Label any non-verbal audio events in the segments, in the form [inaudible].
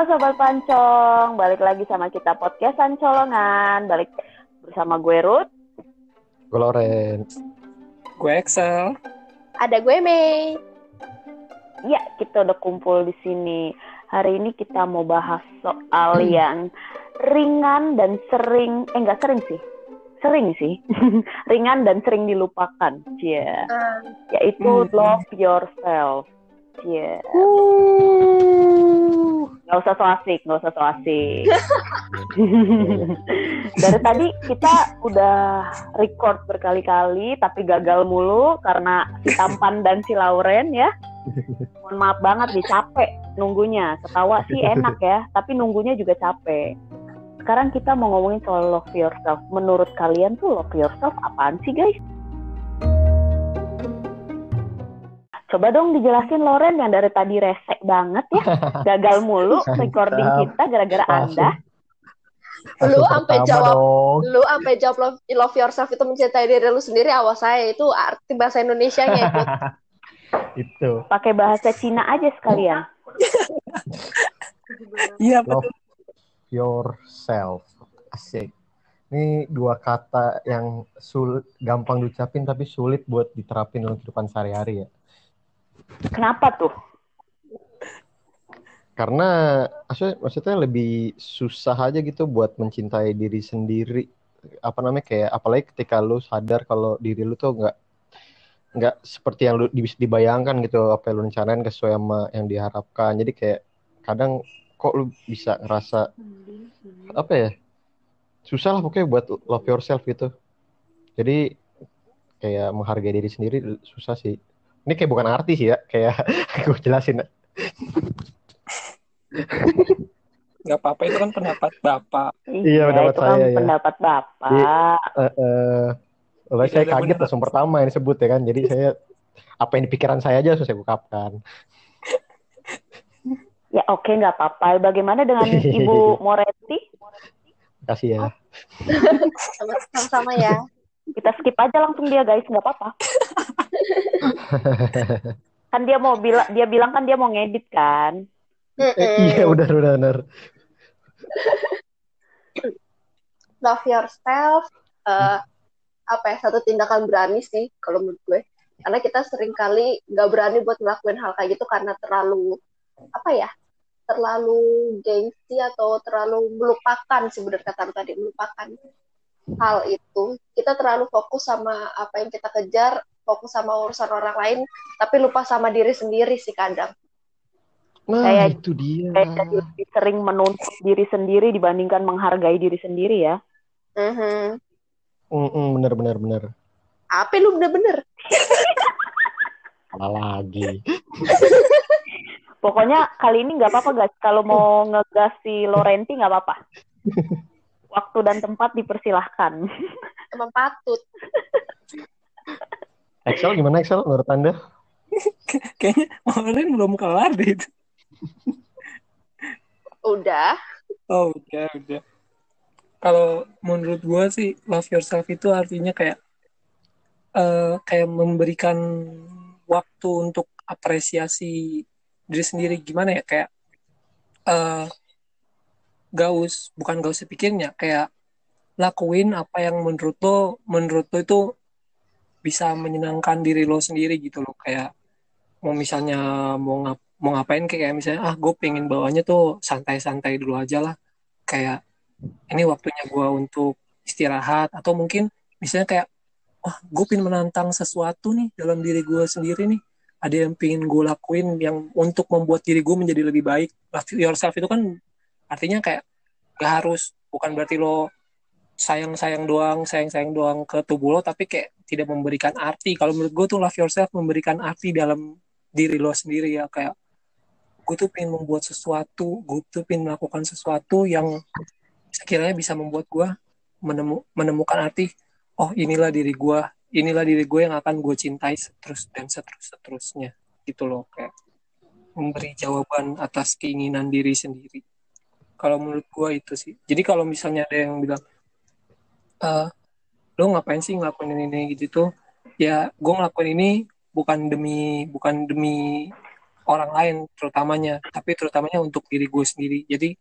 Halo Sobat Pancong, balik lagi sama kita podcastan colongan. Balik bersama gue Ruth. Gue Loren. Gue Excel. Ada gue Mei. Ya, kita udah kumpul di sini. Hari ini kita mau bahas soal hmm. yang ringan dan sering, eh enggak sering sih, sering sih, [laughs] ringan dan sering dilupakan, yeah. uh, yaitu hmm. love yourself. Yeah. Uh. Gak usah so asik, gak usah so asik. [laughs] Dari tadi kita udah record berkali-kali, tapi gagal mulu karena si Tampan dan si Lauren ya. Mohon maaf banget nih, capek nunggunya. Ketawa sih enak ya, tapi nunggunya juga capek. Sekarang kita mau ngomongin soal love yourself. Menurut kalian tuh love yourself apaan sih guys? Coba dong dijelasin Loren yang dari tadi resek banget ya. [laughs] Gagal mulu recording kita gara-gara Anda. Lu sampai jawab dong. lu sampai jawab love, love yourself itu mencintai diri lu sendiri awas saya itu arti bahasa Indonesia nya itu. [laughs] itu. Pakai bahasa Cina aja sekalian. [laughs] Iya betul. Love yourself. Asik. Ini dua kata yang sulit, gampang diucapin tapi sulit buat diterapin dalam kehidupan sehari-hari ya. Kenapa tuh? Karena maksudnya, lebih susah aja gitu buat mencintai diri sendiri. Apa namanya kayak apalagi ketika lu sadar kalau diri lu tuh nggak nggak seperti yang lu dibayangkan gitu apa yang lu rencanain sesuai sama yang diharapkan. Jadi kayak kadang kok lu bisa ngerasa apa ya susah lah pokoknya buat love yourself gitu. Jadi kayak menghargai diri sendiri susah sih. Ini kayak bukan artis ya, kayak [laughs] gue jelasin. Gak apa-apa itu kan pendapat bapak. Iya, pendapat itu kan saya. Kan ya. pendapat bapak. Iya, uh, uh, saya kaget langsung pertama yang disebut ya kan. Jadi saya apa yang di pikiran saya aja langsung saya ungkapkan. Ya oke okay, nggak apa-apa. Bagaimana dengan [laughs] Ibu Moretti? Kasih ya. Sama-sama ya. Kita skip aja langsung dia guys, nggak apa-apa. [laughs] kan dia mau bilang dia bilang kan dia mau ngedit kan? Iya udah udah benar. Love yourself uh, apa ya satu tindakan berani sih kalau menurut gue. Karena kita sering kali nggak berani buat ngelakuin hal kayak gitu karena terlalu apa ya terlalu gengsi atau terlalu melupakan sih benar kata tadi melupakan hal itu kita terlalu fokus sama apa yang kita kejar fokus sama urusan orang lain tapi lupa sama diri sendiri sih kadang. Nah, kayak itu dia. kayak jadi lebih sering menuntut diri sendiri dibandingkan menghargai diri sendiri ya. Mm -hmm. mm -mm, bener bener bener. Apa lu bener bener Apa lagi? Pokoknya kali ini nggak apa-apa guys. Kalau mau ngegas si Lorenti nggak apa-apa [laughs] waktu dan tempat dipersilahkan [laughs] emang patut Excel gimana Excel menurut Anda? Kayaknya kemarin belum kelar deh itu. Udah. Oh, udah, udah. Kalau menurut gue sih love yourself itu artinya kayak uh, kayak memberikan waktu untuk apresiasi diri sendiri gimana ya kayak uh, gaus bukan gaus pikirnya kayak lakuin apa yang menurut lo menurut lo itu bisa menyenangkan diri lo sendiri gitu loh. Kayak mau misalnya mau ngap mau ngapain kayak misalnya ah gue pengen bawanya tuh santai-santai dulu aja lah. Kayak ini waktunya gue untuk istirahat. Atau mungkin misalnya kayak wah gue pengen menantang sesuatu nih dalam diri gue sendiri nih. Ada yang pengen gue lakuin yang untuk membuat diri gue menjadi lebih baik. Love yourself itu kan artinya kayak gak harus bukan berarti lo sayang-sayang doang, sayang-sayang doang ke tubuh lo, tapi kayak tidak memberikan arti. Kalau menurut gue tuh love yourself memberikan arti dalam diri lo sendiri ya. Kayak gue tuh pengen membuat sesuatu, gue tuh pengen melakukan sesuatu yang sekiranya bisa membuat gue menemu, menemukan arti. Oh inilah diri gue, inilah diri gue yang akan gue cintai terus dan seterus seterusnya gitu loh kayak memberi jawaban atas keinginan diri sendiri. Kalau menurut gue itu sih. Jadi kalau misalnya ada yang bilang uh, lo ngapain sih ngelakuin ini gitu tuh ya gue ngelakuin ini bukan demi bukan demi orang lain terutamanya tapi terutamanya untuk diri gue sendiri. Jadi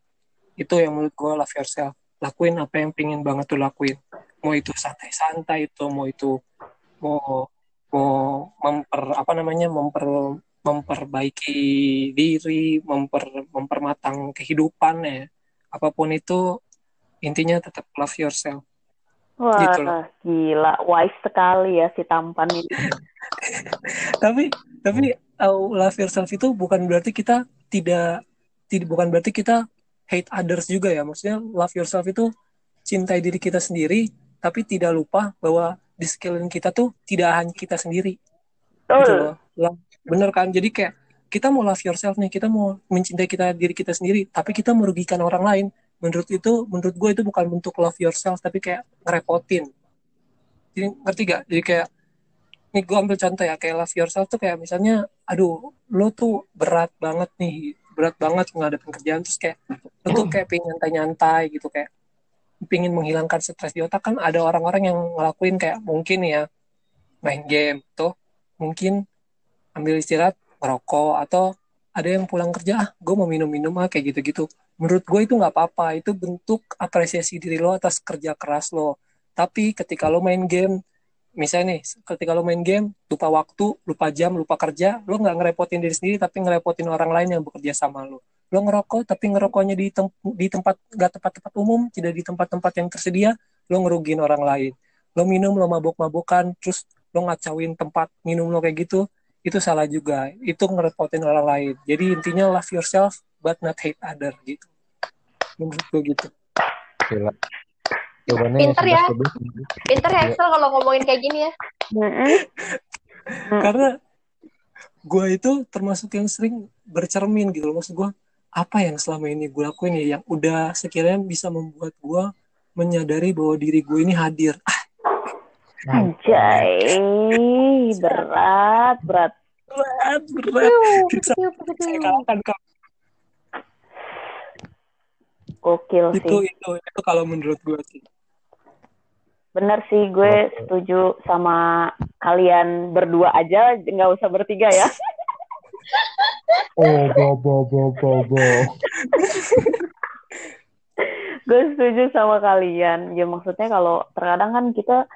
itu yang menurut gue love yourself. Lakuin apa yang pingin banget tuh lakuin. Mau itu santai-santai itu mau itu mau mau memper apa namanya memper memperbaiki diri memper mempermatang kehidupan ya apa pun itu intinya tetap love yourself Wah, Gitu loh. gila, wise sekali ya si tampan ini. [laughs] tapi tapi uh, love yourself itu bukan berarti kita tidak tidak bukan berarti kita hate others juga ya maksudnya love yourself itu cintai diri kita sendiri tapi tidak lupa bahwa di sekeliling kita tuh tidak hanya kita sendiri gitu Betul. loh Lah, bener kan? Jadi kayak kita mau love yourself nih kita mau mencintai kita diri kita sendiri tapi kita merugikan orang lain. Menurut itu menurut gue itu bukan bentuk love yourself tapi kayak ngerepotin. Jadi ngerti gak jadi kayak nih gue ambil contoh ya kayak love yourself tuh kayak misalnya aduh lo tuh berat banget nih berat banget ngadepin kerjaan terus kayak lo tuh kayak pengen nyantai-nyantai gitu kayak pingin menghilangkan stres di otak. Kan ada orang-orang yang ngelakuin kayak mungkin ya main game tuh mungkin ambil istirahat ngerokok atau ada yang pulang kerja ah gue mau minum-minum ah kayak gitu-gitu. Menurut gue itu nggak apa-apa itu bentuk apresiasi diri lo atas kerja keras lo. Tapi ketika lo main game misalnya nih ketika lo main game lupa waktu lupa jam lupa kerja lo nggak ngerepotin diri sendiri tapi ngerepotin orang lain yang bekerja sama lo. Lo ngerokok tapi ngerokoknya di, tem- di tempat nggak tempat-tempat umum tidak di tempat-tempat yang tersedia lo ngerugiin orang lain. Lo minum lo mabok-mabokan terus lo ngacauin tempat minum lo kayak gitu itu salah juga itu ngerepotin orang lain jadi intinya love yourself but not hate other gitu menurut gue gitu Gila. Jawabannya Pinter ya. 11 lebih. Pinter ya Excel kalau ngomongin kayak gini ya. [laughs] Karena gue itu termasuk yang sering bercermin gitu loh maksud gue apa yang selama ini gue lakuin ya yang udah sekiranya bisa membuat gue menyadari bahwa diri gue ini hadir ah, Anjay, berat, berat. berat berat Bisa saya kalahkan Gokil itu sih. itu itu kalau menurut gue sih Bener sih, gue setuju sama kalian berdua aja, nggak usah bertiga ya. Oh, bo, bo, bo, bo, bo. [laughs] gue setuju sama kalian. Ya maksudnya kalau terkadang kan kita,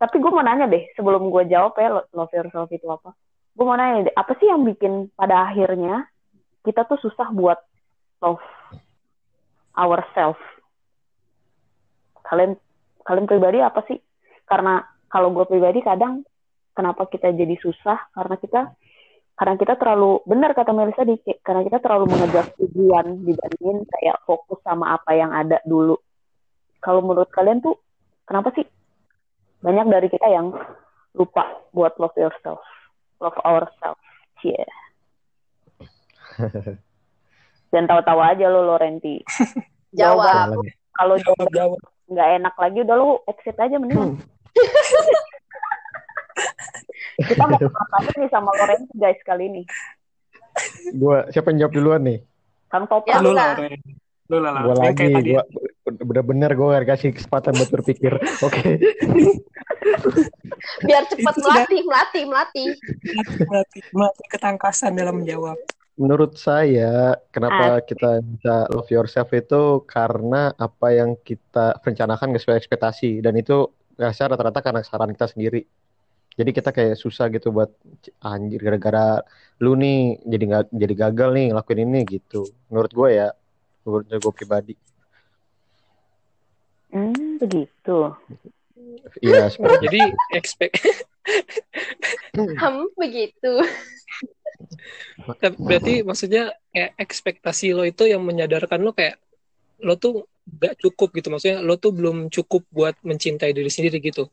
tapi gue mau nanya deh, sebelum gue jawab ya lo- love yourself itu apa. Gue mau nanya deh, apa sih yang bikin pada akhirnya kita tuh susah buat love ourselves? Kalian kalian pribadi apa sih? Karena kalau gue pribadi kadang kenapa kita jadi susah karena kita karena kita terlalu benar kata Melisa di karena kita terlalu mengejar tujuan dibandingin kayak fokus sama apa yang ada dulu. Kalau menurut kalian tuh kenapa sih banyak dari kita yang lupa buat love yourself, love ourselves, yeah. [laughs] Dan tahu-tahu aja lo Lorenti. [laughs] Jawab. Kalau [laughs] jawab nggak enak lagi udah lo exit aja mendingan. kita mau apa nih sama Lorenti guys kali ini. Gua siapa yang jawab duluan nih? Kang Topa. Ya, lu lah. lu lah lah Gua lagi, tadi gua bener-bener gue gak kasih kesempatan buat berpikir. [laughs] Oke. Biar cepat melatih, melatih, melatih. melatih, melatih, ketangkasan dalam menjawab Menurut saya, kenapa kita bisa love yourself itu karena apa yang kita rencanakan gak sesuai ekspektasi dan itu rasa rata-rata karena kesalahan kita sendiri. Jadi kita kayak susah gitu buat anjir gara-gara lu nih jadi nggak jadi gagal nih ngelakuin ini gitu. Menurut gue ya, menurut gue pribadi. Hmm, begitu. Iya, seperti jadi expect Hmm, begitu. Tapi berarti maksudnya kayak ekspektasi lo itu yang menyadarkan lo kayak lo tuh gak cukup gitu maksudnya lo tuh belum cukup buat mencintai diri sendiri gitu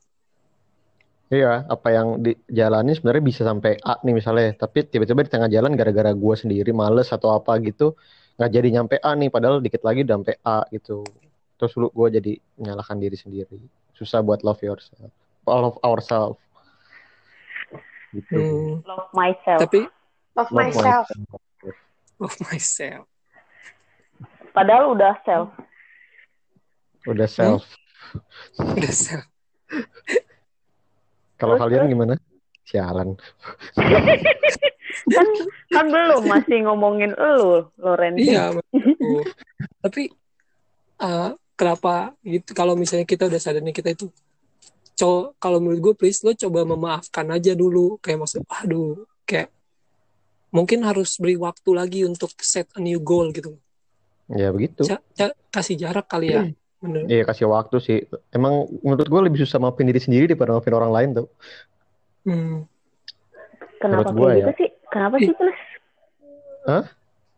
Iya, apa yang dijalani sebenarnya bisa sampai A nih misalnya, tapi tiba-tiba di tengah jalan gara-gara gue sendiri males atau apa gitu, nggak jadi nyampe A nih, padahal dikit lagi udah sampai A gitu. Terus lu gue jadi menyalahkan diri sendiri. Susah buat love yourself, love ourselves. Gitu. Hmm, Love myself. tapi Love Love myself. love myself Padahal udah self. Udah self. udah self. [laughs] Kalau Terus, kalian gimana? Sialan. Kan kan belum masih ngomongin elu, Loren. Iya, tapi uh, kenapa gitu? Kalau misalnya kita udah sadar nih kita itu, co kalau menurut gue please lo coba memaafkan aja dulu. Kayak maksud, aduh, kayak mungkin harus beri waktu lagi untuk set a new goal gitu. Ya begitu. Ca- ca- kasih jarak kali ya. [clears throat] Bener. Iya kasih waktu sih. Emang menurut gue lebih susah maafin diri sendiri daripada maafin orang lain tuh. Hmm. Kenapa menurut kayak ya. gitu sih? Kenapa sih, Plus? Hah?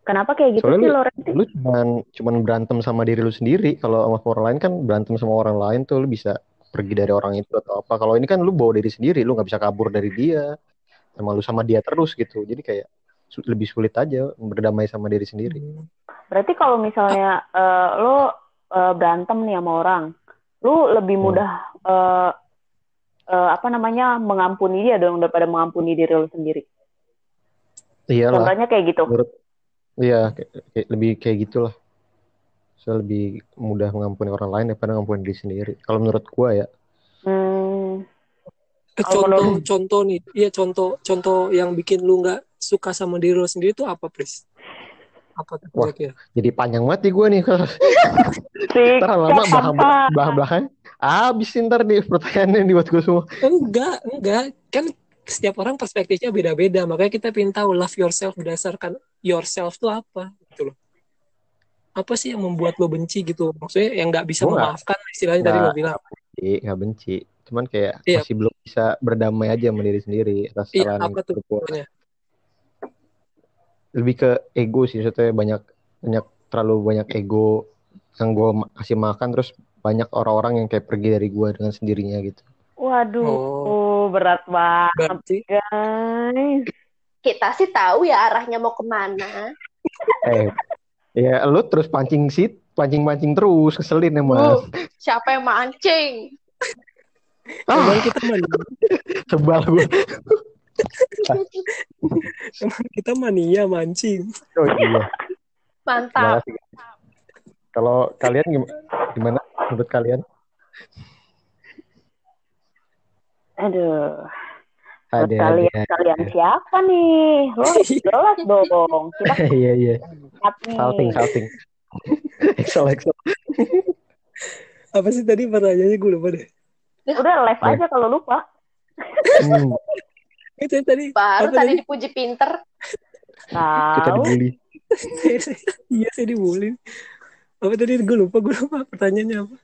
Kenapa kayak gitu Soalnya sih, lu- Loren? Lu cuman cuman berantem sama diri lu sendiri. Kalau sama orang lain kan berantem sama orang lain tuh lu bisa pergi dari orang itu atau apa. Kalau ini kan lu bawa diri sendiri, lu nggak bisa kabur dari dia. Emang lu sama dia terus gitu. Jadi kayak lebih sulit aja berdamai sama diri sendiri. Berarti kalau misalnya eh, lo eh, berantem nih sama orang, lu lebih Hmm. mudah eh, eh, apa namanya mengampuni dia dong daripada mengampuni diri lo sendiri. Iyalah. Contohnya kayak gitu. Menurut iya kayak, kayak- lebih kayak gitulah. Saya lebih mudah mengampuni orang lain daripada mengampuni diri sendiri. Kalau menurut gua ya. Hmm, Eh, contoh menurut- contoh nih iya contoh contoh yang bikin lu nggak suka sama diri lu sendiri itu apa please apa tuh Wah. kira-kira Jadi panjang banget nih gua nih. Ntar lama apa? belakang belakang. Abis ntar nih pertanyaannya dibuat gue semua. enggak enggak kan setiap orang perspektifnya beda-beda makanya kita pengen tahu love yourself berdasarkan yourself tuh apa gitu loh apa sih yang membuat lo benci gitu maksudnya yang nggak bisa Gua memaafkan istilahnya tadi lo nggak- bilang Benci, nggak benci. Cuman kayak Iya. masih belum bisa berdamai aja sama diri sendiri atas iya apa tuh Lebih ke ego sih, maksudnya banyak banyak terlalu banyak ego yang gue kasih makan terus banyak orang-orang yang kayak pergi dari gue dengan sendirinya gitu. Waduh, Oh. Berat banget berarti guys. Kita sih tahu ya arahnya mau ke mana. Eh, ya lu terus pancing sit, pancing-pancing terus, keselin ya mas. Uh, siapa yang mancing? Ah, emang kita mania sebal gue. emang kita mania mancing Oh iya. Mantap. Sih? Kalau kalian gim- gimana menurut kalian? Aduh, Ada kalian ada. kalian siapa nih? [laughs] Lo jelas dong. Kita [laughs] Iya iya. Salting salting. [laughs] Excel Excel. apa sih tadi pertanyaannya gue lupa deh Udah live aja kalau lupa. Hmm, itu tadi Baru apa tadi dipuji pinter. kita dibully. iya saya dibully apa tadi gue lupa gue lupa pertanyaannya apa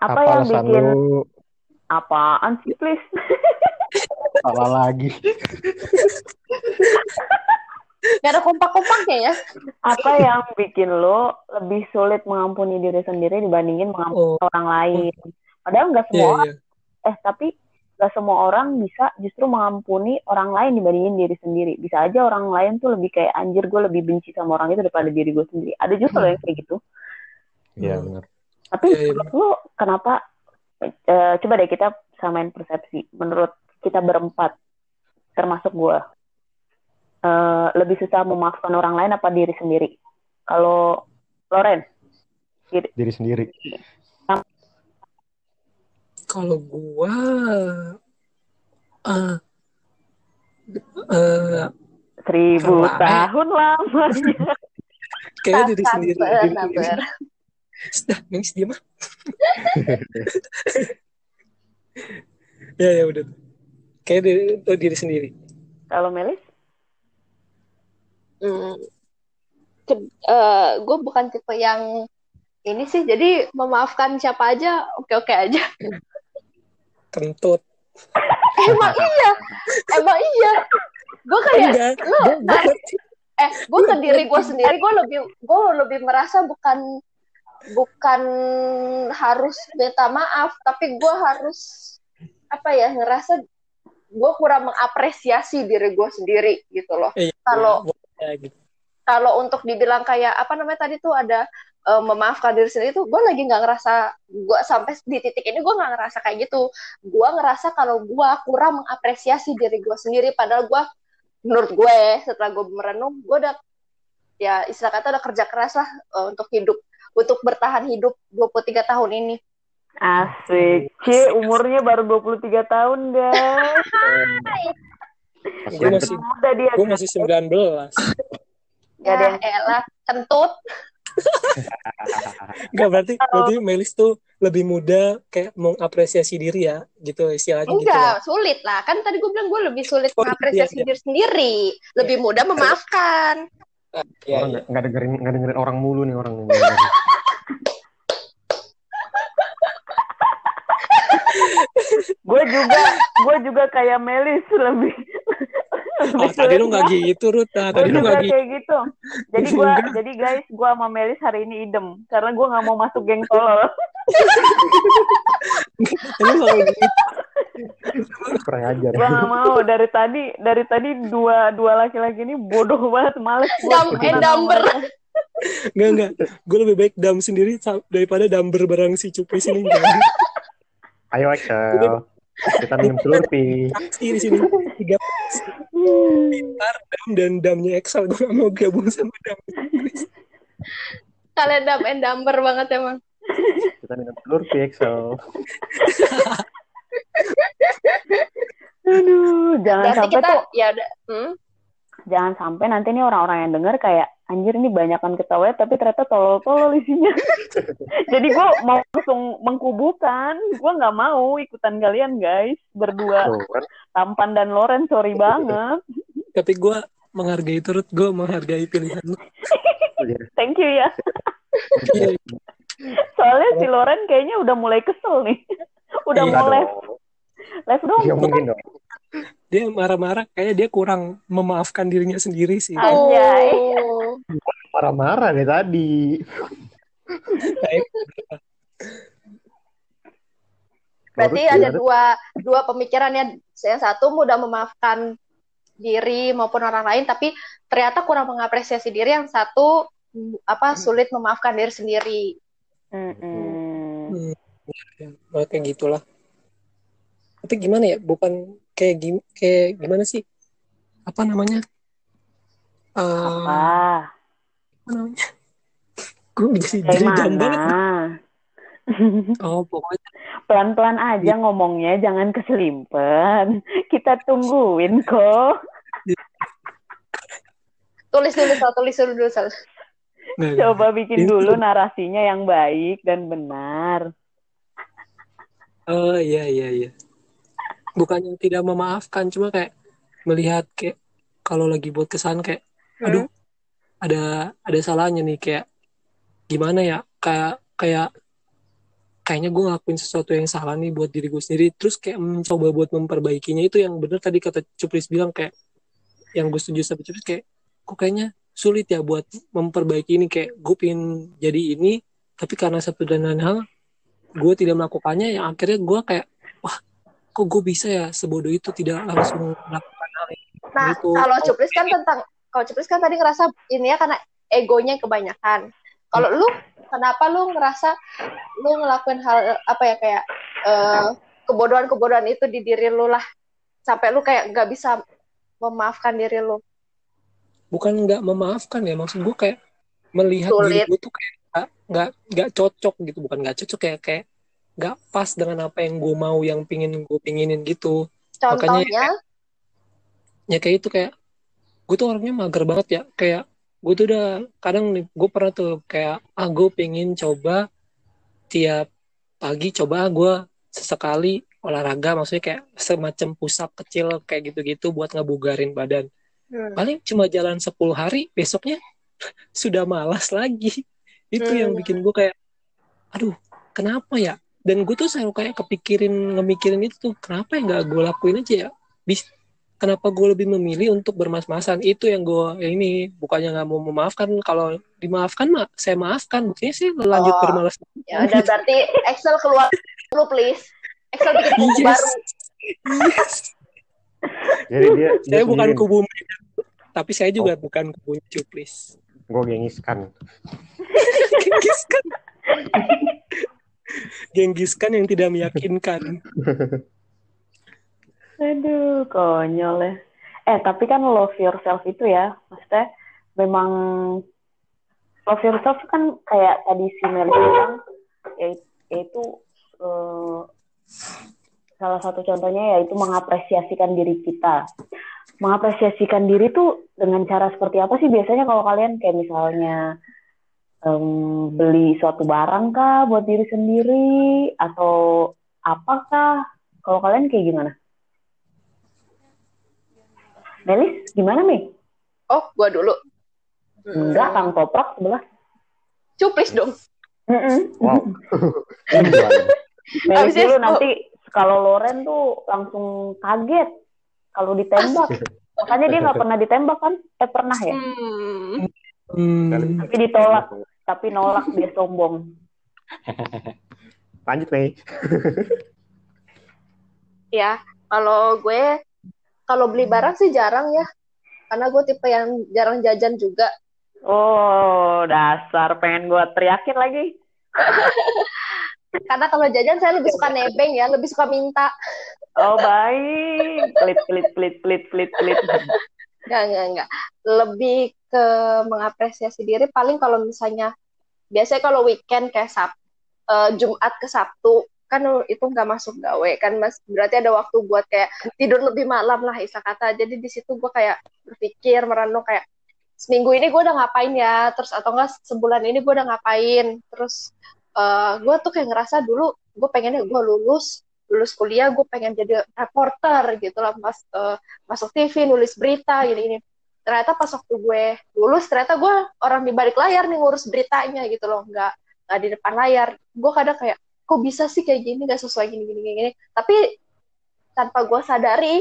Apa, Apa yang bikin lu apaan sih, please? [laughs] salah lagi? Gak ada kompak-kompaknya ya. Apa yang bikin lo lebih sulit mengampuni diri sendiri dibandingin mengampuni oh orang lain? Padahal nggak semua iya orang, iya eh tapi nggak semua orang bisa justru mengampuni orang lain dibandingin diri sendiri. Bisa aja orang lain tuh lebih kayak anjir gue lebih benci sama orang itu daripada diri gue sendiri. Ada juga loh yang kayak gitu. Iya Hmm. benar. Tapi Iya, iya. menurut lo kenapa? Eh, coba deh kita samain persepsi. Menurut kita berempat, termasuk gue, eh, lebih susah memaafkan orang lain apa diri sendiri? Kalau Loren, Diri sendiri. kalau gua eh eh seribu tahun lamanya. [laughs] kayaknya diri Sabar, sendiri sabar. Sudah, nangis dia mah. ya ya udah. Kayak diri, oh, diri sendiri. Kalau Melis, Hmm. gue bukan tipe yang ini sih, jadi memaafkan siapa aja, oke-oke aja. Kentut. Emang iya, emang iya. Gue kayak, lu, Gua- gua- eh, gue ke diri gue sendiri, gue lebih, gue lebih merasa bukan, bukan harus minta maaf, tapi gue harus apa ya ngerasa gue kurang mengapresiasi diri gue sendiri gitu loh. Iya, Kalau gitu. kalau untuk dibilang kayak apa namanya tadi tuh ada eh, memaafkan diri sendiri tuh gue lagi nggak ngerasa gue sampai di titik ini gue nggak ngerasa kayak gitu gue ngerasa kalau gue kurang mengapresiasi diri gue sendiri padahal gue menurut gue setelah gue merenung gue udah ya istilah kata udah kerja keras lah eh, untuk hidup untuk bertahan hidup 23 tahun ini asik. C, umurnya baru 23 tahun, guys. [laughs] Gue masih Muda dia. gue masih 19. Gak ada Ya yang- elah, kentut. [laughs] Enggak berarti berarti Melis tuh lebih muda kayak mengapresiasi diri ya gitu istilahnya gitu. Enggak, lah. sulit lah. Kan tadi gue bilang gue lebih sulit Oh, mengapresiasi iya, iya. diri sendiri. Lebih mudah memaafkan. Iya, Orang iya. nggak nggak dengerin nggak dengerin orang mulu nih orang [laughs] Gue juga, gue juga kayak Melis lebih. Ah, tadi lu nggak gitu, Ruth. Ah, Gue tadi lu juga nggak gitu. kayak gitu. Jadi gue, Enggak. jadi guys, gue sama Melis hari ini idem karena gue nggak mau masuk geng tolol. Lu gitu. Kurang ajar. gue nggak mau dari tadi, dari tadi dua dua laki-laki ini bodoh banget, males. gua mereka. Enggak, enggak. Gue lebih baik dam sendiri daripada damber bareng si Cupris ini. Jangan. Ayo Axel. Kita minum Slurpee. Taksi di sini. Tiga pintar, dam, dan damnya Excel. Gue mau gabung sama dam. Kalian dumb and dumber banget emang. Kita minum Slurpee Axel. Aduh, jangan Berarti sampai kita tuh, ya udah. Hmm? jangan sampai nanti nih orang-orang yang denger kayak anjir ini banyakan ketawa tapi ternyata tolol-tolol isinya. [laughs] Jadi gue mau langsung mengkubukan, gue nggak mau ikutan kalian guys berdua kan. Tampan dan Loren sorry [laughs] banget. Tapi gue menghargai turut. Gue menghargai pilihan lu. [laughs] Thank you ya. Iya, Soalnya si Loren kayaknya udah mulai kesel nih. Udah Iya mau dong. live, live dong. Ya mungkin dong. Dia marah-marah. Kayaknya dia kurang memaafkan dirinya sendiri sih. Ah. Anjay. Oh. Marah-marah nih tadi. Berarti ada dua dua pemikirannya. Yang satu mudah memaafkan diri maupun orang lain, tapi ternyata kurang mengapresiasi diri. Yang satu mm, apa sulit memaafkan diri sendiri. Mm-mm. Ya, nah, kayak gitulah. Tapi gimana ya? Bukan kayak gim kayak gimana sih? Apa namanya? Eh, Ah, apa namanya? [laughs] Gue jadi kayak jadi jam banget. [laughs] Oh, pokoknya Pelan-pelan aja ngomongnya, jangan keselimpan. [laughs] Kita tungguin kok. Tulis dulu, Sal. tulis dulu, Sal. nggak. Coba bikin Itu- dulu narasinya yang baik dan benar. Oh iya iya iya. Bukannya tidak memaafkan, cuma kayak melihat kayak kalau lagi buat kesan kayak, aduh, ada ada salahnya nih kayak gimana ya? Kayak kayak kayaknya gue ngelakuin sesuatu yang salah nih buat diri gue sendiri. Terus kayak mencoba buat memperbaikinya itu yang bener tadi kata Cupris bilang kayak yang gue setuju sama Cupris kayak kok kayaknya sulit ya buat memperbaiki ini kayak gue pengen jadi ini tapi karena satu dan lain hal gue tidak melakukannya yang akhirnya gue kayak kok gue bisa ya sebodoh itu tidak langsung melakukan hal ini Nah, Gitu. kalau Cupris kan tentang kalau Cupris kan tadi ngerasa ini ya karena egonya kebanyakan. Kalau lu kenapa lu ngerasa lu ngelakuin hal apa ya kayak eh, kebodohan-kebodohan itu di diri lu lah sampai lu kayak nggak bisa memaafkan diri lu. bukan nggak memaafkan ya maksud gue kayak melihat diri Sulit. gue tuh kayak nggak nggak nggak cocok gitu bukan nggak cocok kayak kayak nggak pas dengan apa yang gue mau yang pingin gue pinginin gitu. Contohnya, ya kayak itu kayak gue tuh orangnya mager banget ya. Kayak gue tuh udah kadang nih gue pernah tuh kayak ah gue pengen coba tiap pagi coba gue sesekali olahraga. Maksudnya kayak semacam pusat kecil kayak gitu-gitu buat ngebugarin badan. Hmm, paling cuma jalan 10 hari besoknya [laughs] sudah malas lagi. Itu Hmm. yang bikin gue kayak aduh kenapa ya dan gue tuh selalu kayak kepikirin ngemikirin itu tuh kenapa ya nggak gue lakuin aja ya bis kenapa gue lebih memilih untuk bermas-masan itu yang gue ya ini bukannya nggak mau memaafkan kalau dimaafkan mah saya maafkan buktinya sih lanjut Oh. bermalas ya udah berarti Excel keluar lu please. Excel bikin buku Yes. baru. Yes. Jadi dia, dia saya bukan sendiri kubu tapi saya juga bukan kubu cuplis gue gengiskan. [laughs] Genggiskan. Genggiskan yang tidak meyakinkan. Aduh, konyol ya. Eh, tapi kan love yourself itu ya, maksudnya memang love yourself kan kayak tadi si Meli bilang, yaitu, yaitu eh, salah satu contohnya yaitu mengapresiasikan diri kita. mengapresiasikan diri tuh dengan cara seperti apa sih biasanya kalau kalian kayak misalnya um, beli suatu barang kah buat diri sendiri atau apakah kalau kalian kayak gimana? Melis, gimana nih? Oh, gua dulu. Enggak, Kang Toprak sebelah. Cuplis dong. Mm -mm. Wow. [laughs] Melis dulu nanti kalau Loren tuh langsung kaget kalau ditembak. [laughs] Makanya dia nggak pernah ditembak kan? Eh pernah ya? Hmm. Hmm. Tapi ditolak, tapi nolak dia sombong. [laughs] Lanjut nih. [laughs] Ya, kalau gue kalau beli barang sih jarang ya. Karena gue tipe yang jarang jajan juga. Oh, dasar pengen gua teriakin lagi. [laughs] Karena kalau jajan saya lebih suka nebeng ya, lebih suka minta. Oh, baik. Klit, klit, klit, klit, klit, klit. Enggak, enggak, enggak. Lebih ke mengapresiasi diri paling kalau misalnya biasanya kalau weekend kayak Sab eh, Jumat ke Sabtu kan itu nggak masuk gawe kan mas. Berarti ada waktu buat kayak tidur lebih malam lah istilah kata. Jadi di situ gue kayak berpikir merenung kayak seminggu ini gue udah ngapain ya? Terus atau enggak sebulan ini gue udah ngapain? Terus eh gue tuh kayak ngerasa dulu gue pengennya gue lulus lulus kuliah gue pengen jadi reporter gitu lah mas. Eh, masuk TV nulis berita gini gini ternyata pas waktu gue lulus ternyata gue orang di balik layar nih ngurus beritanya gitu loh. Nggak nggak di depan layar. Gue kadang kayak kok bisa sih kayak gini? Nggak sesuai gini gini gini. Tapi tanpa gue sadari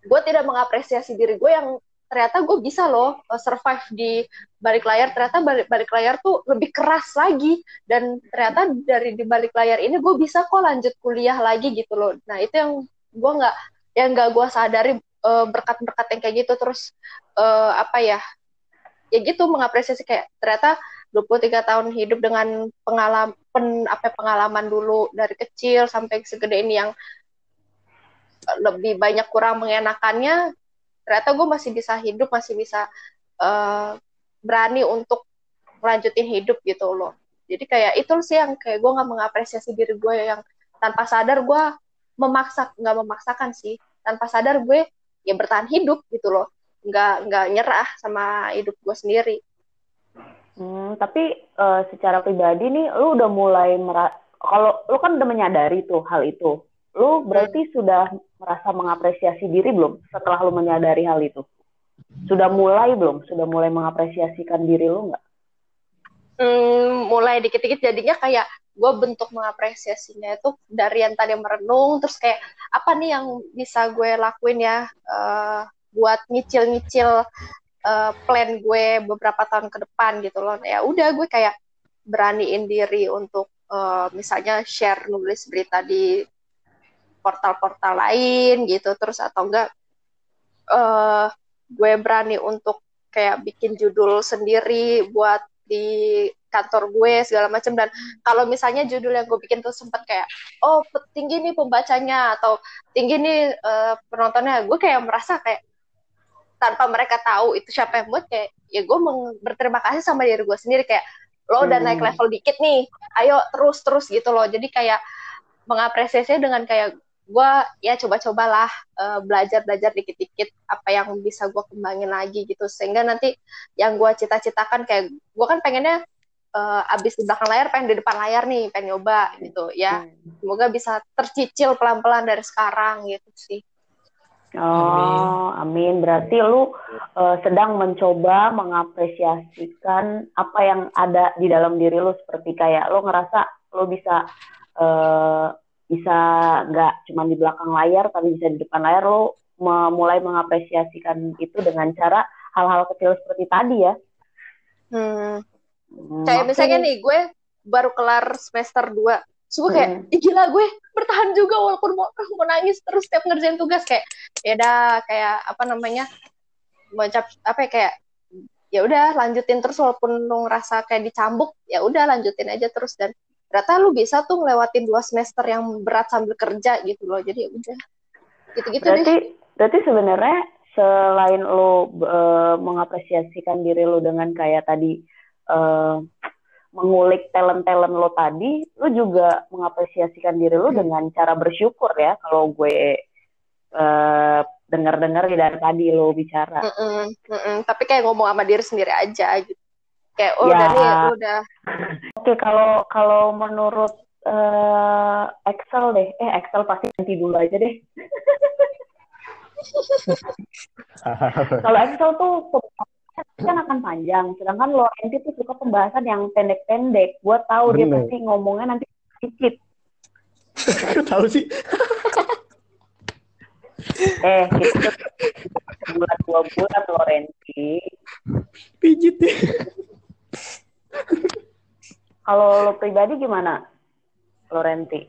gue tidak mengapresiasi diri gue yang ternyata gue bisa loh uh, survive di balik layar. Ternyata balik balik layar tuh lebih keras lagi. Dan ternyata dari di balik layar ini gue bisa kok lanjut kuliah lagi gitu loh. Nah itu yang gue nggak yang nggak gue sadari berkat-berkat yang kayak gitu terus uh, apa ya ya gitu mengapresiasi kayak ternyata 23 tahun hidup dengan pengalaman pen, apa pengalaman dulu dari kecil sampai segede ini yang lebih banyak kurang mengenakannya ternyata gue masih bisa hidup masih bisa uh, berani untuk melanjutin hidup gitu loh. Jadi kayak itu sih yang kayak gue nggak mengapresiasi diri gue yang tanpa sadar gue memaksa nggak memaksakan sih. Tanpa sadar gue ya bertahan hidup gitu loh nggak nggak nyerah sama hidup gue sendiri Hmm, tapi eh, secara pribadi nih, lu udah mulai mera kalau lu kan udah menyadari tuh hal itu, lu berarti sudah merasa mengapresiasi diri belum setelah lu menyadari hal itu? Sudah mulai belum? Sudah mulai mengapresiasikan diri lu nggak? Hmm, mulai dikit-dikit jadinya kayak gue bentuk mengapresiasinya itu dari yang tadi merenung terus kayak apa nih yang bisa gue lakuin ya eh, buat nyicil-nyicil uh, plan gue beberapa tahun ke depan gitu loh. Ya udah gue kayak beraniin diri untuk uh, misalnya share nulis berita di portal-portal lain gitu terus atau enggak uh, gue berani untuk kayak bikin judul sendiri buat di kantor gue segala macam dan kalau misalnya judul yang gue bikin tuh sempet kayak oh tinggi nih pembacanya atau tinggi nih uh, penontonnya. Gue kayak merasa kayak tanpa mereka tahu itu siapa yang buat kayak ya gue berterima kasih sama diri gue sendiri. Kayak lo udah naik level dikit nih ayo terus terus gitu loh. Jadi kayak mengapresiasi dengan kayak gue ya coba-cobalah uh, belajar belajar dikit-dikit apa yang bisa gue kembangin lagi gitu. Sehingga nanti yang gue cita-citakan kayak gue kan pengennya uh, abis di belakang layar pengen di depan layar nih pengen nyoba gitu. Ya semoga bisa tercicil pelan-pelan dari sekarang gitu sih. Oh, amin. Berarti lu uh, sedang mencoba mengapresiasikan apa yang ada di dalam diri lu seperti kayak lu ngerasa lu bisa uh, bisa nggak cuma di belakang layar tapi bisa di depan layar lu mulai mengapresiasikan itu dengan cara hal-hal kecil seperti tadi ya. Hmm. Kayak misalnya nih gue baru kelar semester 2 Terus gue kayak, hmm. gila gue bertahan juga walaupun mau, [laughs] mau nangis terus setiap ngerjain tugas kayak, ya udah kayak apa namanya, mengucap apa ya kayak, ya udah lanjutin terus walaupun lu ngerasa kayak dicambuk, ya udah lanjutin aja terus dan ternyata lu bisa tuh ngelewatin dua semester yang berat sambil kerja gitu loh, jadi ya udah gitu-gitu berarti, deh. Berarti sebenarnya selain lu uh, mengapresiasikan diri lu dengan kayak tadi uh, mengulik talent-talent lo tadi, lo juga mengapresiasikan diri lo dengan cara bersyukur ya. Kalau gue uh, dengar-dengar dari tadi lo bicara. Mm-mm, mm-mm. Tapi kayak ngomong sama diri sendiri aja gitu. Kayak oh Ya. udah nih, udah. Oke, kalau kalau menurut eh, Excel deh, eh Excel pasti nanti dulu aja deh. [laughs] Kalau Excel tuh kan akan panjang, sedangkan Laurenti tuh suka pembahasan yang pendek-pendek. Gue tahu dia Bener. pasti ngomongnya nanti sedikit. [laughs] Tahu sih? Eh, kita bulan dua bulan Laurenti. Pijit ya. [laughs] Kalau lo pribadi gimana, Laurenti?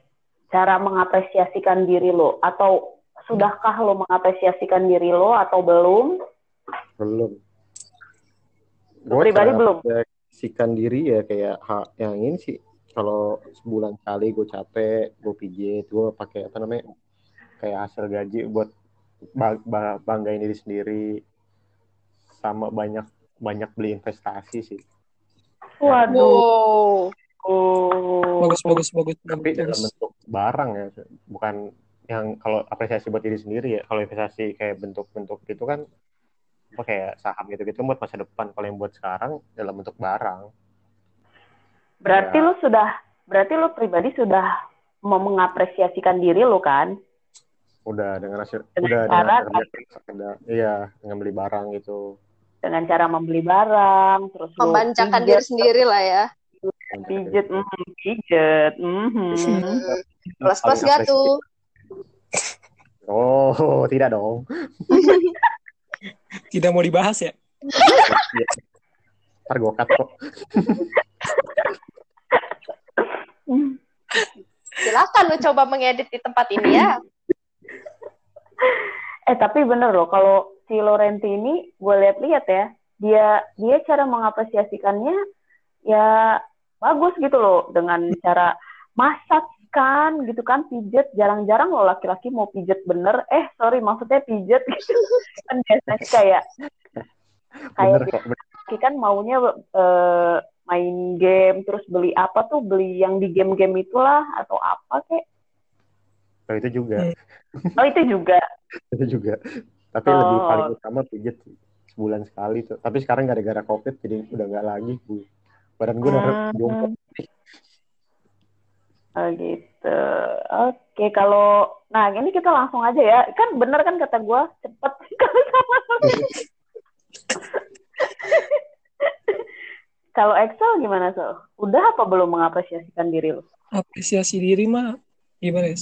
Cara mengapresiasikan diri lo atau sudahkah lo mengapresiasikan diri lo atau belum? Belum. Lo pribadi belum? Sikan diri ya kayak ha, yang ini sih. Kalau sebulan sekali gue capek, gue pijit, gue pakai apa namanya kayak hasil gaji buat ba- ba- banggain diri sendiri, sama banyak banyak beli investasi sih. Waduh. Wow. bagus bagus bagus Tapi dalam bentuk barang ya, bukan yang kalau apresiasi buat diri sendiri ya. Kalau investasi kayak bentuk-bentuk gitu kan apa kayak saham gitu-gitu buat masa depan. Kalau yang buat sekarang dalam bentuk barang. Berarti Ya. lo sudah, berarti lo pribadi sudah mau mengapresiasikan diri lo kan? udah dengan hasil Dengan udah cara dengan kerja iya dengan beli barang gitu Dengan cara membeli barang, terus Membancakan diri sendiri lah ya. pijet, mm, pijet. Plus-plus Paling gak tuh? oh tidak dong [laughs] tidak mau dibahas ya ntar gue cut kok. Silakan lu coba mengedit di tempat ini ya. Eh tapi bener loh, kalau si Laurenti ini gue lihat-lihat ya, dia dia cara mengapresiasikannya ya bagus gitu loh dengan cara masak kan gitu kan pijet. Jarang-jarang loh laki-laki mau pijet bener. Eh sorry maksudnya pijet gitu. [laughs] Kan biasanya kayak kayak bener. laki kan maunya eh, main game terus beli apa tuh beli yang di game-game itulah atau apa kek. Oh, itu juga. Oh itu juga. [laughs] Itu juga tapi Oh. lebih paling utama pijet sih. sebulan sekali tuh tapi sekarang gara-gara covid jadi udah nggak lagi gue badan gue udah Hmm. jongkok Oh gitu. Oke, kalau nah ini kita langsung aja ya. Kan bener kan kata gue cepet kalau [laughs] sama. Kalau Excel gimana so? Udah apa belum mengapresiasikan diri lo? apresiasi diri mah gimana ya?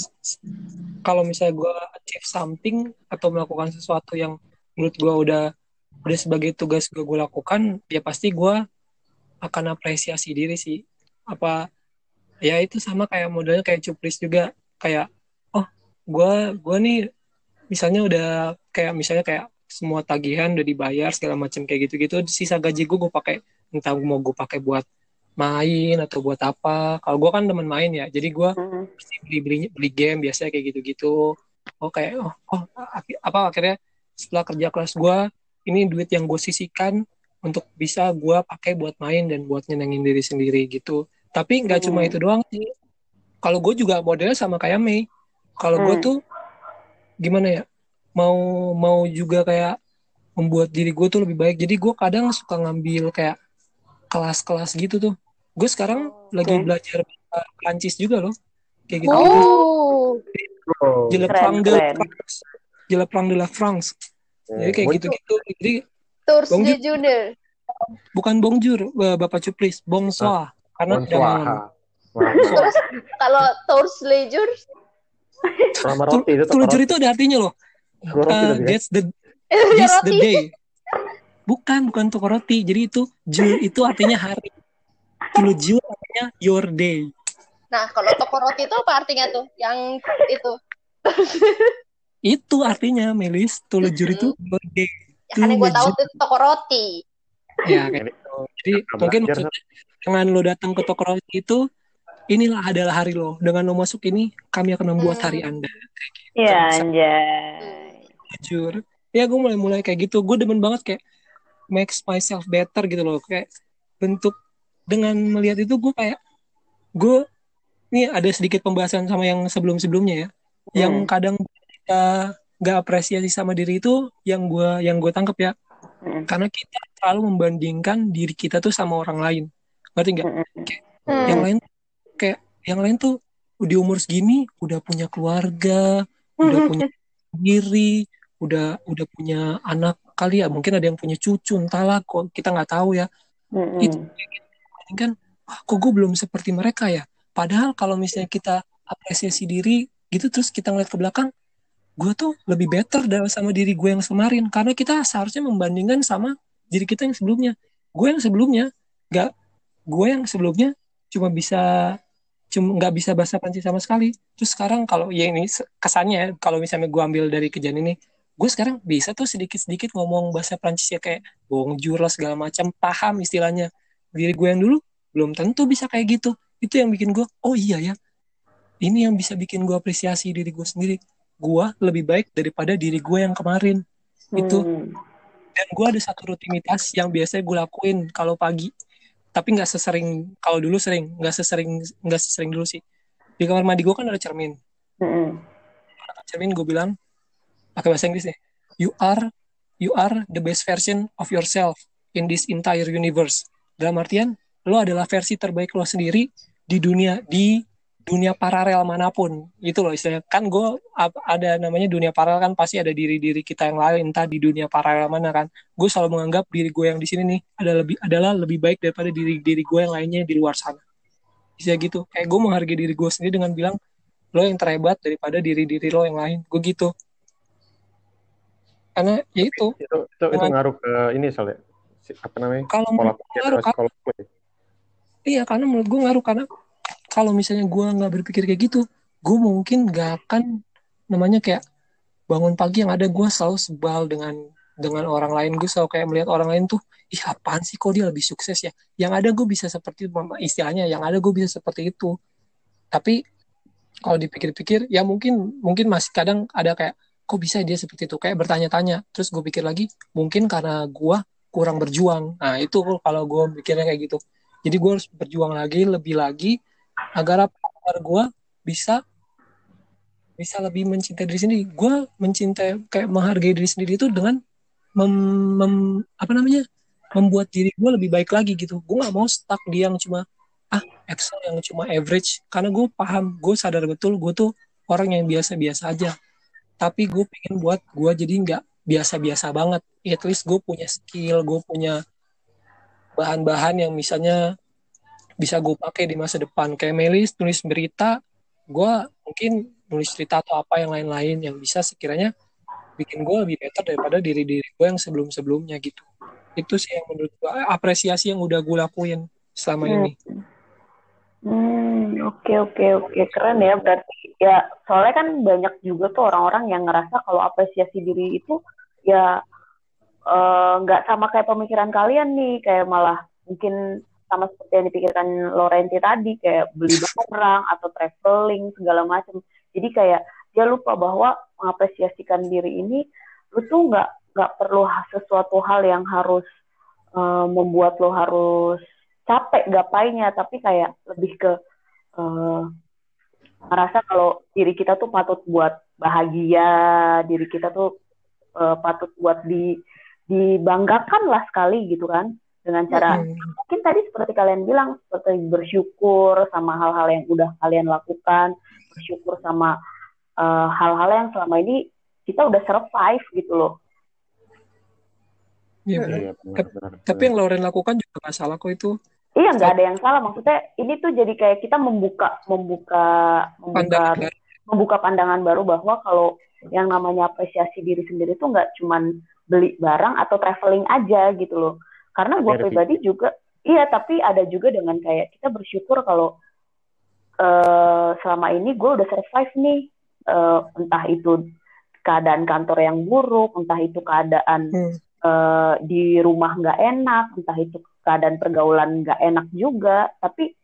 Kalau misalnya gue achieve something atau melakukan sesuatu yang menurut gue udah udah sebagai tugas gue gue lakukan, ya pasti gue akan apresiasi diri sih. Apa ya itu sama kayak modelnya kayak cuplis juga kayak oh gue gue nih misalnya udah kayak misalnya kayak semua tagihan udah dibayar segala macam kayak gitu-gitu sisa gaji gue gue pakai entah mau gue pakai buat main atau buat apa. Kalau gue kan temen main ya jadi gue Hmm. pasti beli beli beli game biasanya kayak gitu-gitu. Oh kayak oh, oh apa akhirnya setelah kerja kelas gue ini duit yang gue sisihkan untuk bisa gue pakai buat main dan buat nyenengin diri sendiri gitu. Tapi nggak cuma Hmm. itu doang sih. Kalau gue juga modelnya sama kayak Mei. Kalau gue Hmm. tuh gimana ya mau mau juga kayak membuat diri gue tuh lebih baik. Jadi gue kadang suka ngambil kayak kelas-kelas gitu tuh gue sekarang lagi Oke. belajar bahasa Prancis juga loh kayak gitu Oh. oh, Je le Keren, prends de. France. Je le prends de la France. Jadi kayak gitu-gitu. Jadi Tours Bang de Ju- Junior. bukan bonjour, eh, Bapak Cuplis, bonsoir. Karena udah Bonsoir. malam. Wah, Terus kalau Tours Leisure, roti itu Tulujur itu ada artinya loh. Roti Eh, that's the ya this the day. Bukan, bukan toko roti. Jadi itu jur itu artinya hari. Tulujur artinya your day. Nah, kalau toko roti itu apa artinya tuh? Yang itu. Itu artinya Melis, tulujur itu your day. Ya kan yang gue tahu tuh toko roti. Ya kayak gitu. Jadi Nggak mungkin belajar, maksudnya dengan lo datang ke toko roti itu inilah adalah hari lo. Dengan lo masuk ini kami akan membuat Hmm. hari Anda. Iya anjay. jujur ya gue mulai mulai kayak gitu gue demen banget kayak makes myself better gitu loh kayak bentuk dengan melihat itu gue kayak gue ini ada sedikit pembahasan sama yang sebelum sebelumnya ya yang Hmm. kadang kita nggak apresiasi sama diri itu yang gue yang gue tangkap ya Mm-mm. karena kita terlalu membandingkan diri kita tuh sama orang lain ngerti nggak Mm-mm. Hmm. yang lain kayak yang lain tuh di umur segini udah punya keluarga udah punya diri udah udah punya anak kali ya mungkin ada yang punya cucu entahlah kok kita nggak tahu ya Mm-mm. itu kan wah kok gue belum seperti mereka ya? Padahal kalau misalnya kita apresiasi diri gitu terus kita ngeliat ke belakang gue tuh lebih better sama diri gue yang kemarin. Karena kita seharusnya membandingkan sama diri kita yang sebelumnya. Gue yang sebelumnya nggak gue yang sebelumnya cuma bisa cuma nggak bisa bahasa Prancis sama sekali. Terus sekarang kalau ya ini kesannya ya, kalau misalnya gue ambil dari kejadian ini gue sekarang bisa tuh sedikit-sedikit ngomong bahasa Prancis ya kayak bonjour lah segala macam paham istilahnya diri gue yang dulu belum tentu bisa kayak gitu. Itu yang bikin gue oh iya ya. Ini yang bisa bikin gue apresiasi diri gue sendiri. Gue lebih baik daripada diri gue yang kemarin. Itu. Mm. dan gue ada satu rutinitas yang biasanya gue lakuin kalau pagi. Tapi nggak sesering kalau dulu sering nggak sesering nggak sesering dulu sih. Di kamar mandi gue kan ada cermin. Mm-mm. cermin gue bilang pakai bahasa Inggris nih you are you are the best version of yourself in this entire universe dalam artian lo adalah versi terbaik lo sendiri di dunia di dunia paralel mana pun. Itu loh istilahnya. Kan gue ada namanya dunia paralel kan pasti ada diri-diri kita yang lain entah di dunia paralel mana kan. Gue selalu menganggap diri gue yang di sini nih ada lebih adalah lebih baik daripada diri diri gue yang lainnya di luar sana. Bisa gitu. Kayak gue menghargai diri gue sendiri dengan bilang lo yang terhebat daripada diri-diri lo yang lain. Gue gitu. Karena ya itu. itu itu, itu ngaruh ke ini soalnya apa namanya kalau pola pikir ngaruh kan? sekolah iya karena menurut gue ngaruh karena kalau misalnya gue nggak berpikir kayak gitu gue mungkin gak akan namanya kayak bangun pagi yang ada gue selalu sebal dengan dengan orang lain. Gue selalu kayak melihat orang lain tuh ih apaan sih kok dia lebih sukses ya? Yang ada gue bisa seperti istilahnya yang ada gue bisa seperti itu. Tapi kalau dipikir-pikir ya mungkin mungkin masih kadang ada kayak kok bisa dia seperti itu? Kayak bertanya-tanya terus gue pikir lagi mungkin karena gue kurang berjuang. Nah itu kalau gue mikirnya kayak gitu. Jadi gue harus berjuang lagi lebih lagi agar apa? Gue bisa bisa lebih mencintai diri sendiri. Gue mencintai kayak menghargai diri sendiri itu dengan mem, mem- apa namanya? Membuat diri gue lebih baik lagi gitu. Gue nggak mau stuck di yang cuma ah Excel yang cuma average. Karena gue paham gue sadar betul gue tuh orang yang biasa-biasa aja. Tapi gue pengen buat gue jadi nggak biasa-biasa banget. At least gue punya skill gue punya bahan-bahan yang misalnya bisa gue pakai di masa depan. Kayak Melis nulis berita gue mungkin nulis cerita atau apa yang lain-lain yang bisa sekiranya bikin gue lebih better daripada diri-diri gue yang sebelum-sebelumnya gitu. Itu sih yang menurut gue apresiasi yang udah gue lakuin selama Hmm. ini. Hmm, oke oke oke. Keren ya berarti ya soalnya kan banyak juga tuh orang-orang yang ngerasa kalau apresiasi diri itu ya eh, nggak sama kayak pemikiran kalian nih kayak malah mungkin sama seperti yang dipikirkan Lorenti tadi kayak beli barang atau traveling segala macam. Jadi kayak dia lupa bahwa mengapresiasikan diri ini lu tuh nggak nggak perlu sesuatu hal yang harus eh, membuat lo harus capek gapainya tapi kayak lebih ke eh, merasa kalau diri kita tuh patut buat bahagia diri kita tuh eh, patut buat di dibanggakan lah sekali gitu kan dengan cara Mm. mungkin tadi seperti kalian bilang seperti bersyukur sama hal-hal yang udah kalian lakukan bersyukur sama eh, hal-hal yang selama ini kita udah survive gitu loh. Iya, benar. Iya, benar, tapi yang Lauren lakukan juga nggak salah kok itu. Iya nggak ada yang salah. Maksudnya ini tuh jadi kayak kita membuka membuka membuka pandangan membuka pandangan baru bahwa kalau yang namanya apresiasi diri sendiri tuh nggak cuman beli barang atau traveling aja gitu loh. Karena gue Tapi ada pribadi juga, iya tapi ada juga dengan kayak kita bersyukur kalau eh, selama ini gue udah survive nih, Eh, entah itu keadaan kantor yang buruk, entah itu keadaan Hmm. eh, di rumah nggak enak, entah itu keadaan pergaulan nggak enak juga, tapi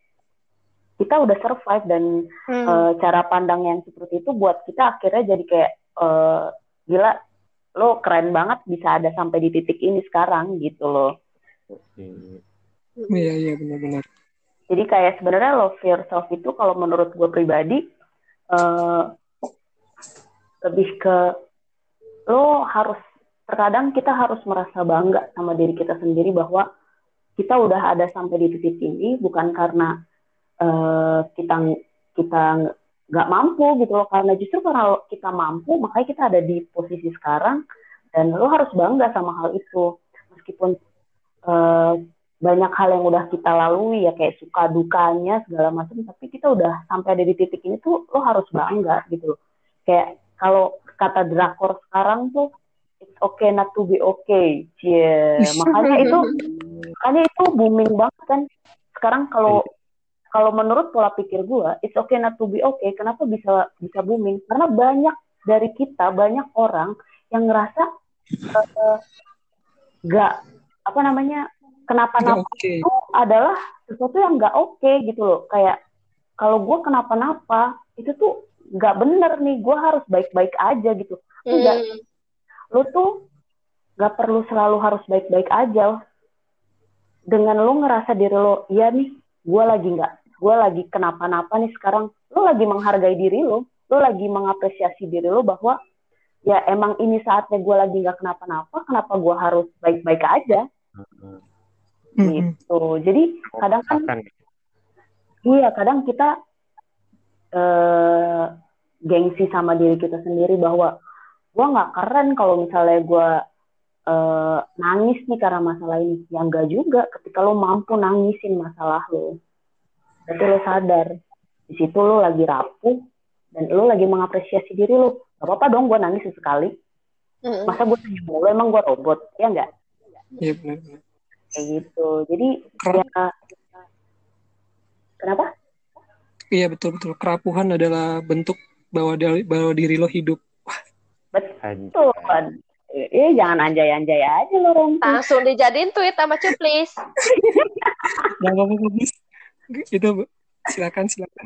kita udah survive dan Hmm. eh, cara pandang yang seperti itu buat kita akhirnya jadi kayak eh, gila lo keren banget bisa ada sampai di titik ini sekarang gitu loh Iya. Iya benar-benar. jadi kayak sebenarnya love yourself itu kalau menurut gue pribadi eh, lebih ke lo harus terkadang kita harus merasa bangga sama diri kita sendiri bahwa kita udah ada sampai di titik ini bukan karena uh, kita kita nggak mampu gitu loh. Karena justru karena kita mampu makanya kita ada di posisi sekarang. Dan lo harus bangga sama hal itu. Meskipun uh, banyak hal yang udah kita lalui ya kayak suka dukanya segala macam. Tapi kita udah sampai ada di titik ini tuh lo harus bangga gitu loh. Kayak kalau kata drakor sekarang tuh it's okay not to be okay. Yeah. makanya itu [laughs] makanya itu booming banget kan. Sekarang kalau kalau menurut pola pikir gue it's okay not to be okay. Kenapa bisa bisa booming? Karena banyak dari kita banyak orang yang ngerasa uh, gak apa namanya kenapa-napa okay. itu adalah sesuatu yang gak oke okay, gitu loh. Kayak kalau gue kenapa-napa itu tuh nggak bener nih. Gue harus baik-baik aja gitu. Enggak. Hmm. lu tuh nggak perlu selalu harus baik-baik aja. Dengan lu ngerasa diri lo iya nih gue lagi nggak gue lagi kenapa-napa nih sekarang. Lu lagi menghargai diri lo lu lagi mengapresiasi diri lo bahwa ya emang ini saatnya gue lagi nggak kenapa-napa kenapa gue harus baik-baik aja? Hmm. gitu. Jadi kadang kan iya kadang kita uh, gengsi sama diri kita sendiri bahwa gue nggak keren kalau misalnya gue uh, nangis nih karena masalah ini. Ya enggak juga. Ketika lo mampu nangisin masalah lo berarti lo sadar di situ lo lagi rapuh dan lo lagi mengapresiasi diri lo gak apa-apa dong gue nangis sekali masa gue senyum mulu emang gue robot ya enggak iya benar kayak gitu jadi ya kenapa Iya betul betul. Kerapuhan adalah bentuk bahwa bahwa diri lo hidup. Betul. Iya jangan anjay-anjay aja lo Rom. Langsung dijadiin tweet sama Cuplis. [laughs] Gak apa-apa please. Itu silakan silakan.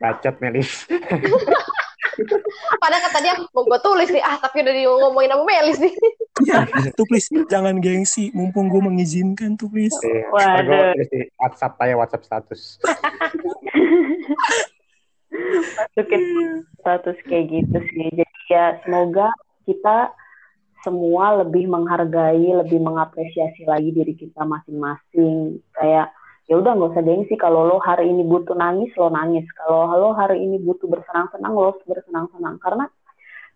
Bacot Melis. [laughs] Padahal kata dia mau gue tulis nih, ah tapi udah ngomongin sama Melis nih. [laughs] Ya, tuh please jangan gengsi, mumpung gue mengizinkan tuh please. Iya, Waduh. WhatsApp aja WhatsApp status. [laughs] Masukin status kayak gitu sih. Jadi ya semoga kita semua lebih menghargai, lebih mengapresiasi lagi diri kita masing-masing. Kayak ya udah nggak usah gengsi. Kalau lo hari ini butuh nangis lo nangis. Kalau lo hari ini butuh bersenang-senang lo bersenang-senang. Karena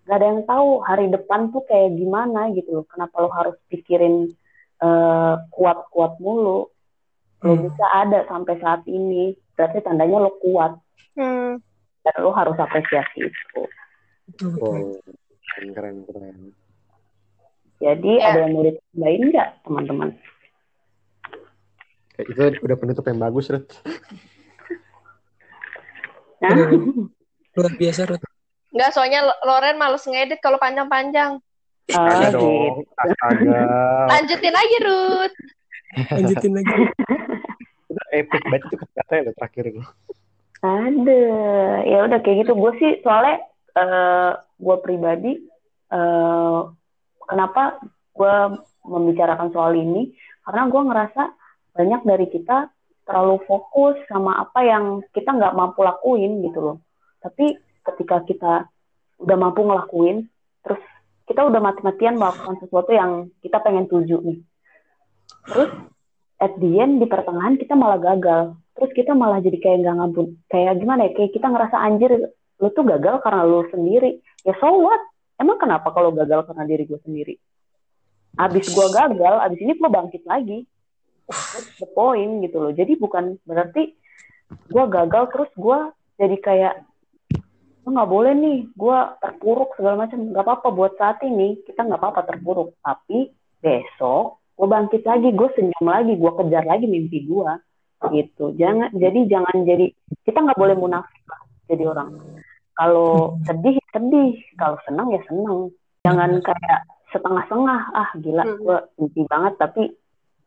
gak ada yang tahu hari depan tuh kayak gimana gitu loh. Kenapa lo harus pikirin uh, kuat-kuat mulu? Lo hmm. bisa ada sampai saat ini. Berarti tandanya lo kuat. Hmm. dan lo harus apresiasi itu. Oh, keren keren. Jadi ya. ada yang mau ditambahin nggak teman-teman itu udah penutup yang bagus, Rut. Nah. Luar biasa, Rut. Enggak, soalnya Loren males ngedit kalau panjang-panjang. Oh, dong. Astaga. Lanjutin lagi, Rut. Lanjutin lagi. [laughs] epic banget itu kata lo terakhir itu. Ada. Ya udah kayak gitu. Gue sih soalnya uh, eh, gue pribadi uh, kenapa gue membicarakan soal ini karena gue ngerasa banyak dari kita terlalu fokus sama apa yang kita nggak mampu lakuin gitu loh. Tapi ketika kita udah mampu ngelakuin, terus kita udah mati-matian melakukan sesuatu yang kita pengen tuju nih. Terus at the end di pertengahan kita malah gagal. Terus kita malah jadi kayak nggak ngampun. Kayak gimana ya? Kayak kita ngerasa anjir, lu tuh gagal karena lu sendiri. Ya so what? Emang kenapa kalau gagal karena diri gue sendiri? Abis gue gagal, abis ini gue bangkit lagi What's the point gitu loh. Jadi bukan berarti gue gagal terus gue jadi kayak lo nggak boleh nih gue terpuruk segala macam. Nggak apa-apa buat saat ini kita nggak apa-apa terpuruk. Tapi besok gue bangkit lagi gue senyum lagi gue kejar lagi mimpi gue gitu. Jangan jadi jangan jadi kita nggak boleh munafik lah jadi orang. Kalau sedih sedih. Kalau senang ya senang. Jangan kayak setengah-setengah ah gila hmm. gue mimpi banget tapi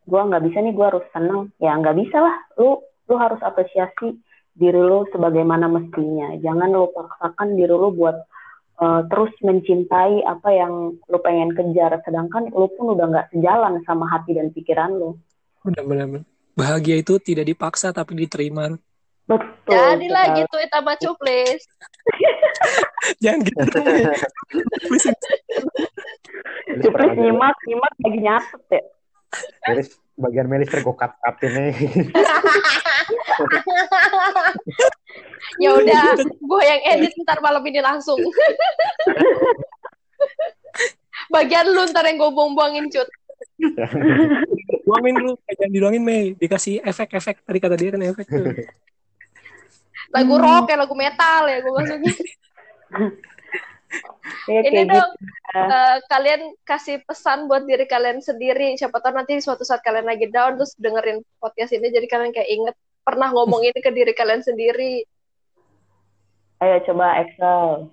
gue nggak bisa nih gue harus senang ya nggak bisa lah. Lu lu harus apresiasi diri lu sebagaimana mestinya. Jangan lu paksakan diri lu buat uh, terus mencintai apa yang lu pengen kejar. Sedangkan lu pun udah nggak sejalan sama hati dan pikiran lu. Benar-benar bahagia itu tidak dipaksa tapi diterima. Betul jadilah gitu itu cuplis [laughs] Jangan gitu. Cuplis nyimak, nyimak lagi nyatet ya. Melis, bagian Melis tergokat nih. ya udah, gue yang edit ntar malam ini langsung. Bagian lu ntar yang gue buang-buangin cut. Buangin dulu, jangan diluangin Mei. Dikasih efek-efek. Tadi kata dia kan efek tuh. Lagu rock ya lagu metal ya gue maksudnya. Ya, Ini dong, gitu. eh, kalian kasih pesan buat diri kalian sendiri. Siapa tahu nanti suatu saat kalian lagi down terus dengerin podcast ini jadi kalian kayak inget pernah ngomong ini ke diri kalian sendiri. Ayo coba Excel.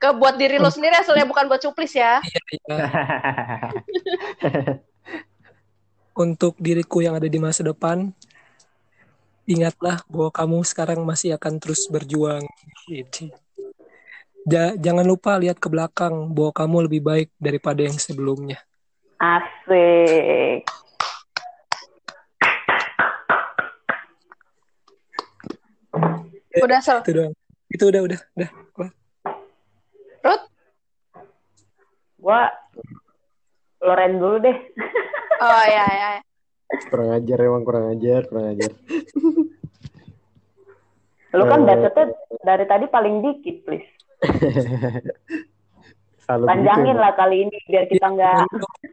Ke buat diri lo sendiri asalnya bukan buat cuplis ya. [laughs] Untuk diriku yang ada di masa depan, ingatlah bahwa kamu sekarang masih akan terus berjuang. Ja- jangan lupa lihat ke belakang bahwa kamu lebih baik daripada yang sebelumnya. Asik. Udah sel. Itu doang. Itu udah udah udah. Ruth? Gua Loren dulu deh. [laughs] Oh ya ya. kurang ajar emang kurang ajar, kurang ajar. Lu kan Eh. bacotnya dari tadi paling dikit, please. [laughs] Selalu Panjangin lah kali ini biar kita nggak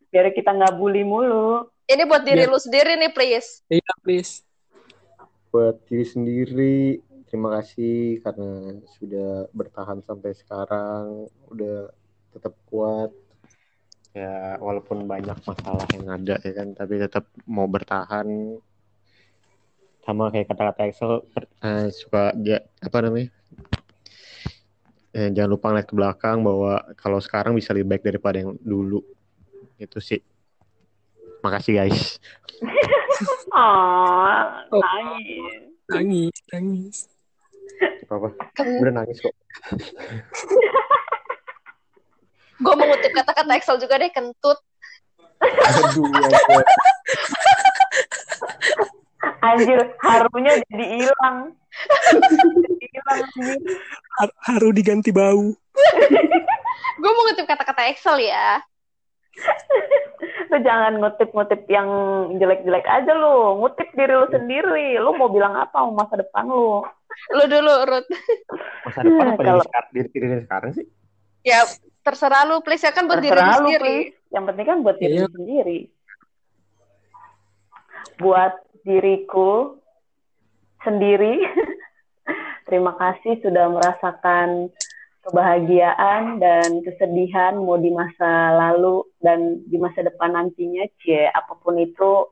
biar kita nggak bully mulu. Ini buat diri Iya. lu sendiri nih, please. Iya, please. buat diri sendiri terima kasih karena sudah bertahan sampai sekarang udah tetap kuat ya walaupun banyak masalah yang ada ya kan tapi tetap mau bertahan sama kayak kata-kata Excel per- eh, suka ja- apa namanya Eh, jangan lupa ngeliat ke belakang bahwa kalau sekarang bisa lebih baik daripada yang dulu itu sih makasih guys [laughs] Ah, Oh. nangis. Nangis, nangis. apa apa udah nangis kok [laughs] Gue mengutip kata-kata Excel juga deh, kentut. aduh [laughs] aduh. Anjir, harunya jadi hilang. Har- Haru diganti bau. [laughs] Gue mengutip kata-kata Excel ya. Lu jangan ngutip-ngutip yang jelek-jelek aja lu. Ngutip diri lu sendiri. Lu mau bilang apa sama masa depan lu? Lu dulu, Ruth. masa depan apa Kalau- diri, sekarang, diri, diri sekarang sih Ya, terserah lu, please. Ya kan buat diri lu Terserah lu, sendiri. please. Yang penting kan buat diri lu sendiri. Buat diriku sendiri, [laughs] terima kasih sudah merasakan kebahagiaan dan kesedihan mau di masa lalu dan di masa depan nantinya, cie apa pun itu,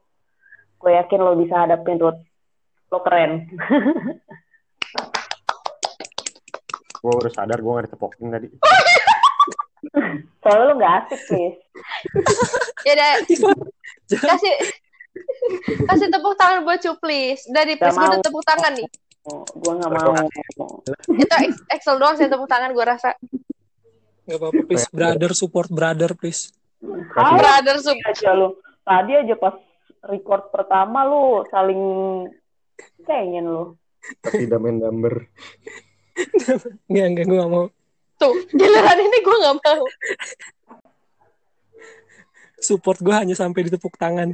gue yakin lo bisa hadapin Ruth. Lo keren. [laughs] gue baru sadar gue gak ditepokin tadi Soalnya lo gak asik, please. [laughs] Ya udah, kasih [laughs] kasih tepuk tangan buat Cuplis. Dari please gue udah tepuk tangan nih. gue gak mau. Itu Ex- Excel doang saya tepuk tangan gue rasa. Gak apa-apa, please. Brother, support brother, please. Kasih. Brother Sup. aja lu. Tadi aja pas record pertama lu saling pengen lu. tapi tidak main number Enggak, enggak, gue gak mau. Tuh, giliran ini gue gak mau. Support gue hanya sampai ditepuk tangan.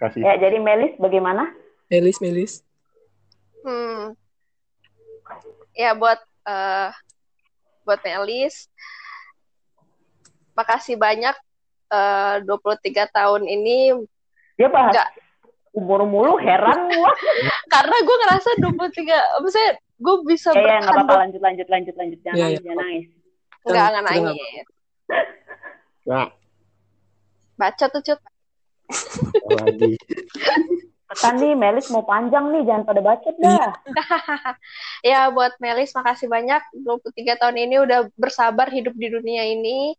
kasih Ya, jadi Melis bagaimana? Melis, Melis. Hmm. Ya buat eh buat Melis, makasih banyak eh 23 tahun ini Dia bahas Enggak. umur mulu heran gua. [laughs] karena gue ngerasa 23 maksudnya gue bisa Ya, ya, nggak apa-apa lanjut lanjut lanjut lanjut jangan Iya, nangis, iya. jangan nangis. Enggak, enggak nangis. Nah Baca tuh, Cut. lagi nih Melis mau panjang nih, jangan pada bacot dah. [laughs] ya, buat Melis, makasih banyak. 23 tahun ini udah bersabar hidup di dunia ini.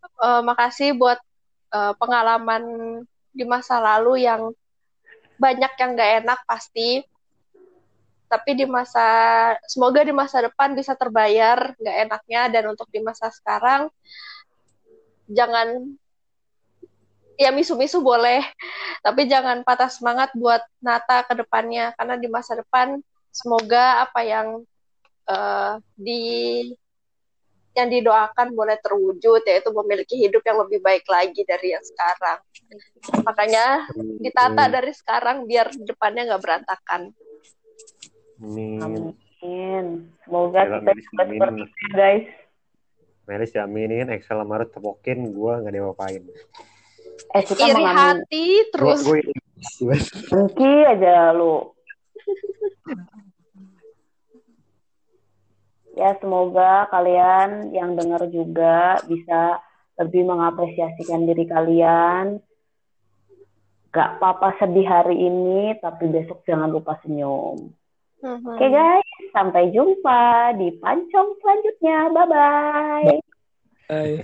Eh, makasih buat eh, pengalaman di masa lalu yang banyak yang gak enak pasti. Tapi di masa, semoga di masa depan bisa terbayar gak enaknya. Dan untuk di masa sekarang, jangan ya misu-misu boleh, tapi jangan patah semangat buat nata ke depannya karena di masa depan semoga apa yang eh, di yang didoakan boleh terwujud yaitu memiliki hidup yang lebih baik lagi dari yang sekarang. Makanya ditata dari sekarang biar depannya nggak berantakan. Amin. Amin. Semoga kita juga aminin. seperti itu, guys. Melis jaminin Excel sama Ruth tepokin gue gak diapa-apain. Eh, kita Iri mengambil hati terus Gue Dengki aja lu. Ya, semoga kalian yang dengar juga bisa lebih mengapresiasikan diri kalian. Gak apa-apa sedih hari ini, tapi besok jangan lupa senyum. Mhm. Oke guys, sampai jumpa di pancong selanjutnya. Bye-bye. Bye.